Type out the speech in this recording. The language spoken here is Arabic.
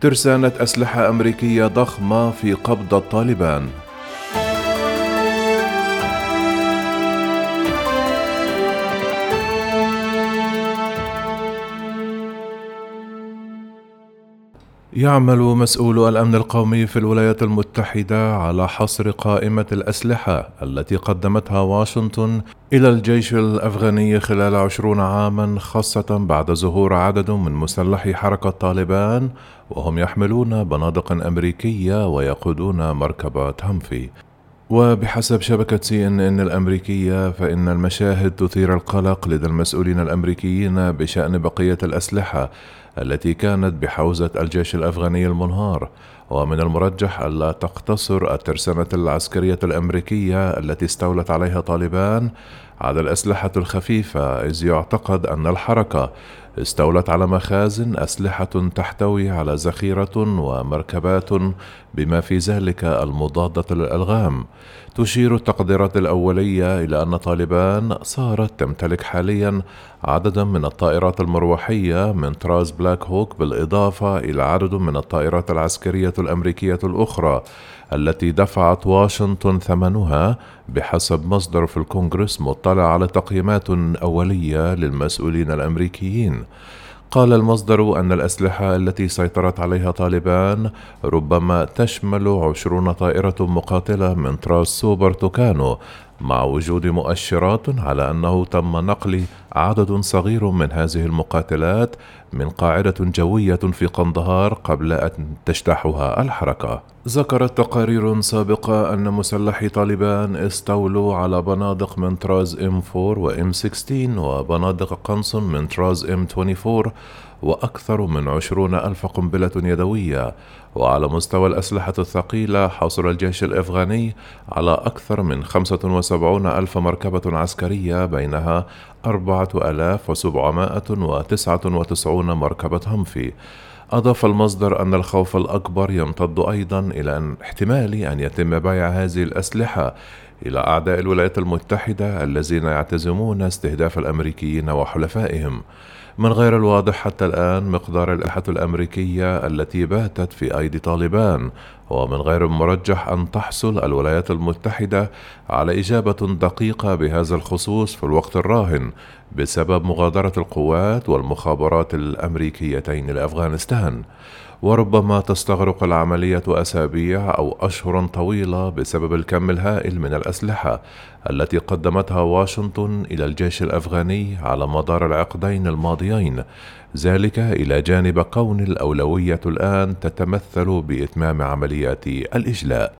ترسانة أسلحة أمريكية ضخمة في قبضة طالبان يعمل مسؤولو الأمن القومي في الولايات المتحدة على حصر قائمة الأسلحة التي قدمتها واشنطن إلى الجيش الأفغاني خلال عشرون عاما خاصة بعد ظهور عدد من مسلحي حركة طالبان وهم يحملون بنادق أمريكية ويقودون مركبات همفي وبحسب شبكة سي إن إن الأمريكية فإن المشاهد تثير القلق لدى المسؤولين الأمريكيين بشأن بقية الأسلحة. التي كانت بحوزة الجيش الأفغاني المنهار ومن المرجح ألا تقتصر الترسانة العسكرية الأمريكية التي استولت عليها طالبان على الأسلحة الخفيفة إذ يعتقد أن الحركة استولت على مخازن أسلحة تحتوي على ذخيرة ومركبات بما في ذلك المضادة للألغام. تشير التقديرات الأولية إلى أن طالبان صارت تمتلك حاليا عددا من الطائرات المروحية من طراز بلاك هوك بالإضافة إلى عدد من الطائرات العسكرية الأمريكية الأخرى التي دفعت واشنطن ثمنها بحسب مصدر في الكونغرس مطلع على تقييمات أولية للمسؤولين الأمريكيين. قال المصدر أن الأسلحة التي سيطرت عليها طالبان ربما تشمل عشرون طائرة مقاتلة من طراز سوبر توكانو مع وجود مؤشرات على أنه تم نقل عدد صغير من هذه المقاتلات من قاعدة جوية في قندهار قبل أن تجتاحها الحركة. ذكرت تقارير سابقة أن مسلحي طالبان استولوا على بنادق من طراز M4 و M16 وبنادق قنص من طراز M24 وأكثر من عشرون ألف قنبلة يدوية. وعلى مستوى الأسلحة الثقيلة حصل الجيش الأفغاني على أكثر من 75 ألف مركبة عسكرية بينها 4799 مركبة همفي أضاف المصدر أن الخوف الأكبر يمتد أيضا إلى أن احتمال أن يتم بيع هذه الأسلحة. إلى أعداء الولايات المتحدة الذين يعتزمون استهداف الأمريكيين وحلفائهم. من غير الواضح حتى الآن مقدار الأسلحة الأمريكية التي باتت في أيدي طالبان ومن غير المرجح أن تحصل الولايات المتحدة على إجابة دقيقة بهذا الخصوص في الوقت الراهن بسبب مغادرة القوات والمخابرات الأمريكيتين لأفغانستان. وربما تستغرق العملية أسابيع أو أشهر طويلة بسبب الكم الهائل من الأسلحة التي قدمتها واشنطن إلى الجيش الأفغاني على مدار العقدين الماضيين. ذلك إلى جانب كون الأولوية الآن تتمثل بإتمام عمليات الإجلاء.